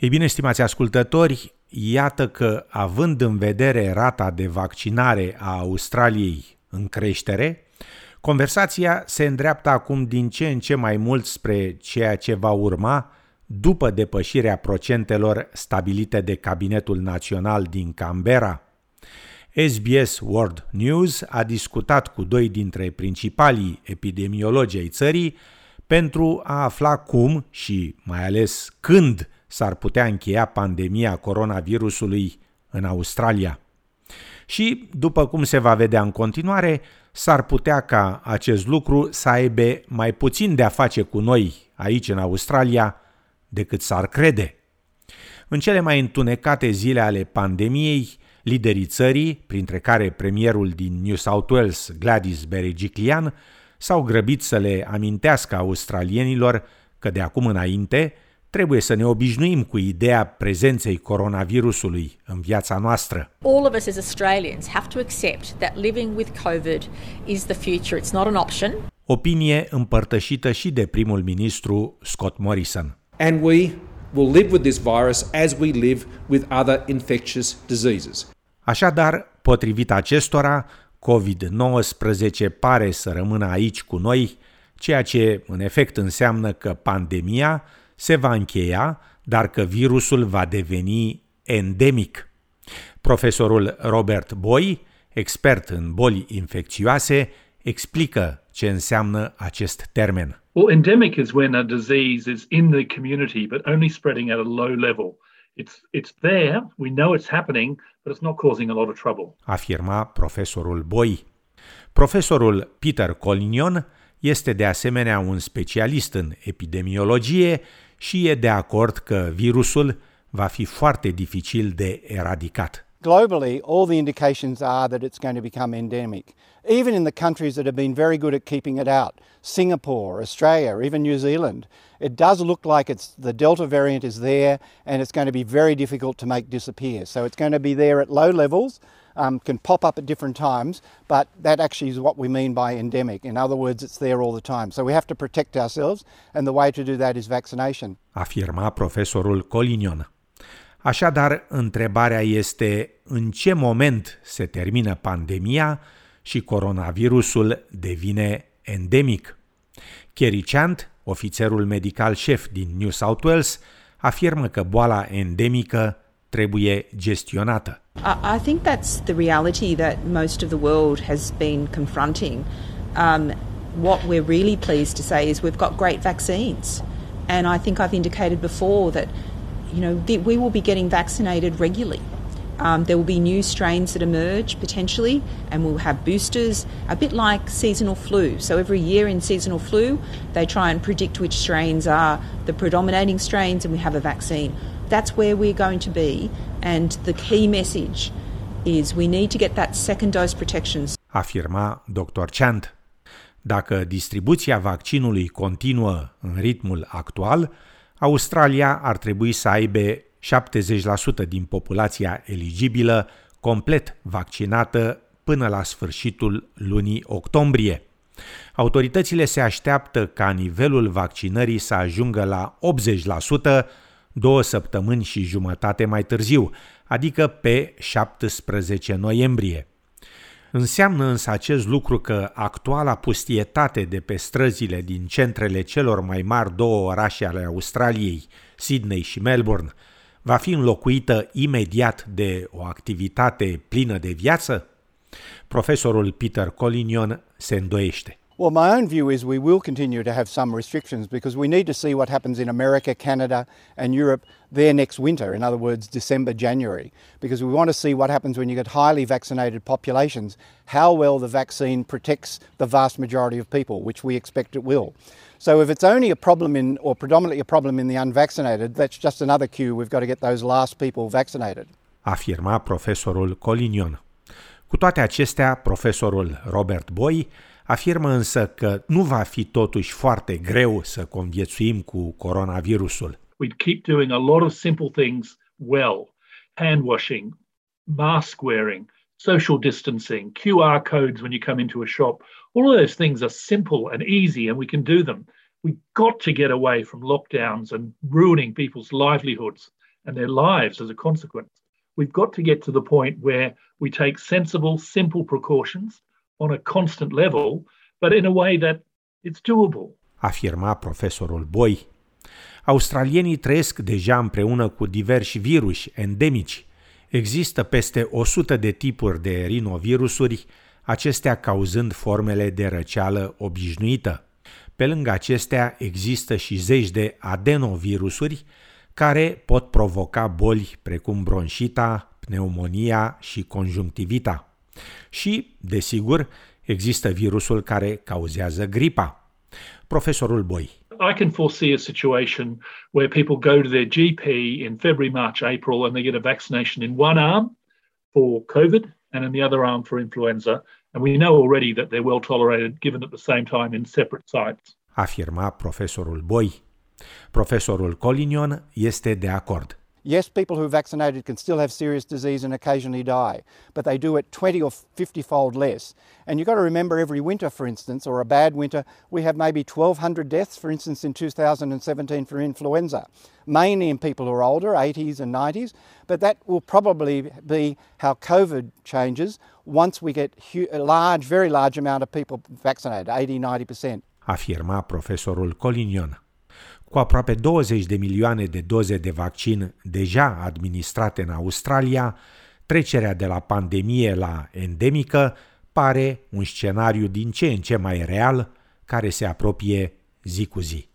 Ei bine, stimați ascultători, iată că, având în vedere rata de vaccinare a Australiei în creștere, conversația se îndreaptă acum din ce în ce mai mult spre ceea ce va urma după depășirea procentelor stabilite de Cabinetul Național din Canberra. SBS World News a discutat cu doi dintre principalii epidemiologi ai țării pentru a afla cum și mai ales când s-ar putea încheia pandemia coronavirusului în Australia. Și, după cum se va vedea în continuare, s-ar putea ca acest lucru să aibă mai puțin de a face cu noi aici în Australia decât s-ar crede. În cele mai întunecate zile ale pandemiei, liderii țării, printre care premierul din New South Wales, Gladys Berejiklian, s-au grăbit să le amintească australienilor că de acum înainte trebuie să ne obișnuim cu ideea prezenței coronavirusului în viața noastră. All of us as Australians have to accept that living with COVID is the future. It's not an option. Opinie împărtășită și de primul ministru Scott Morrison. And we will live with this virus as we live with other infectious diseases. Așadar, potrivit acestora, COVID-19 pare să rămână aici cu noi, ceea ce în efect înseamnă că pandemia se va încheia, dar că virusul va deveni endemic. Profesorul Robert Boy, expert în boli infecțioase, explică ce înseamnă acest termen. Well, endemic is when a disease is in the community but only spreading at a low level. It's, it's there, we know it's happening, but it's not causing a lot of trouble. Afirma profesorul Boy. Profesorul Peter Collignon este de asemenea un specialist în epidemiologie și e de acord că virusul va fi foarte dificil de eradicat. Globally, all the indications are that it's going to become endemic. Even in the countries that have been very good at keeping it out, Singapore, Australia, even New Zealand, it does look like it's the Delta variant is there and it's going to be very difficult to make disappear. So it's going to be there at low levels um, can pop up at different times, but that actually is what we mean by endemic. In other words, it's there all the time. So we have to protect ourselves, and the way to do that is vaccination. Afirma profesorul Colinion. Așadar, întrebarea este în ce moment se termină pandemia și coronavirusul devine endemic. Kerry Chant, ofițerul medical șef din New South Wales, afirmă că boala endemică trebuie gestionată. I think that's the reality that most of the world has been confronting. Um, what we're really pleased to say is we've got great vaccines. And I think I've indicated before that, you know, we will be getting vaccinated regularly. Um, there will be new strains that emerge potentially, and we'll have boosters, a bit like seasonal flu. So every year in seasonal flu, they try and predict which strains are the predominating strains, and we have a vaccine. That's where we're going to be, and the key message is we need to get that second dose protection. Afirma Dr. Chant. Dacă distribuția vaccinului continuă în ritmul actual, Australia ar trebui să aibă 70% din populația eligibilă complet vaccinată până la sfârșitul lunii octombrie. Autoritățile se așteaptă ca nivelul vaccinării să ajungă la 80% două săptămâni și jumătate mai târziu, adică pe 17 noiembrie. Înseamnă însă acest lucru că actuala pustietate de pe străzile din centrele celor mai mari două orașe ale Australiei, Sydney și Melbourne, va fi înlocuită imediat de o activitate plină de viață? Profesorul Peter Collignon se îndoiește. Well, my own view is we will continue to have some restrictions because we need to see what happens in America, Canada, and Europe there next winter. In other words, December, January, because we want to see what happens when you get highly vaccinated populations, how well the vaccine protects the vast majority of people, which we expect it will. So if it's only a problem in, or predominantly a problem in the unvaccinated, that's just another cue. We've got to get those last people vaccinated. Afirma profesorul Collignon. Cu toate acestea, profesorul Robert Boy Afirmă însă că nu va fi totuși foarte greu să conviețuim cu coronavirusul. We'd keep doing a lot of simple things well. Hand washing, mask wearing, social distancing, QR codes when you come into a shop. All of those things are simple and easy and we can do them. We've got to get away from lockdowns and ruining people's livelihoods. and their lives as a consequence. We've got to get to the point where we take sensible, simple precautions on a constant level, but in a way that it's doable. Afirma profesorul Boi. Australienii trăiesc deja împreună cu diversi viruși endemici. Există peste 100 de tipuri de rinovirusuri, acestea cauzând formele de răceală obișnuită. Pe lângă acestea există și zeci de adenovirusuri care pot provoca boli precum bronșita, pneumonia și conjunctivita. Și, desigur, există virusul care cauzează gripa. Profesorul Boi. I can foresee a situation where people go to their GP in February, March, April, and they get a vaccination in one arm for COVID and in the other arm for influenza. And we know already that they're well tolerated given at the same time in separate sites. Afirma profesorul Boi. Profesorul Collignon este de acord. Yes, people who are vaccinated can still have serious disease and occasionally die, but they do it 20 or 50 fold less. And you've got to remember every winter, for instance, or a bad winter, we have maybe 1,200 deaths, for instance, in 2017 for influenza, mainly in people who are older, 80s and 90s. But that will probably be how COVID changes once we get a large, very large amount of people vaccinated, 80 90%. Afirma profesorul Collignon. Cu aproape 20 de milioane de doze de vaccin deja administrate în Australia, trecerea de la pandemie la endemică pare un scenariu din ce în ce mai real care se apropie zi cu zi.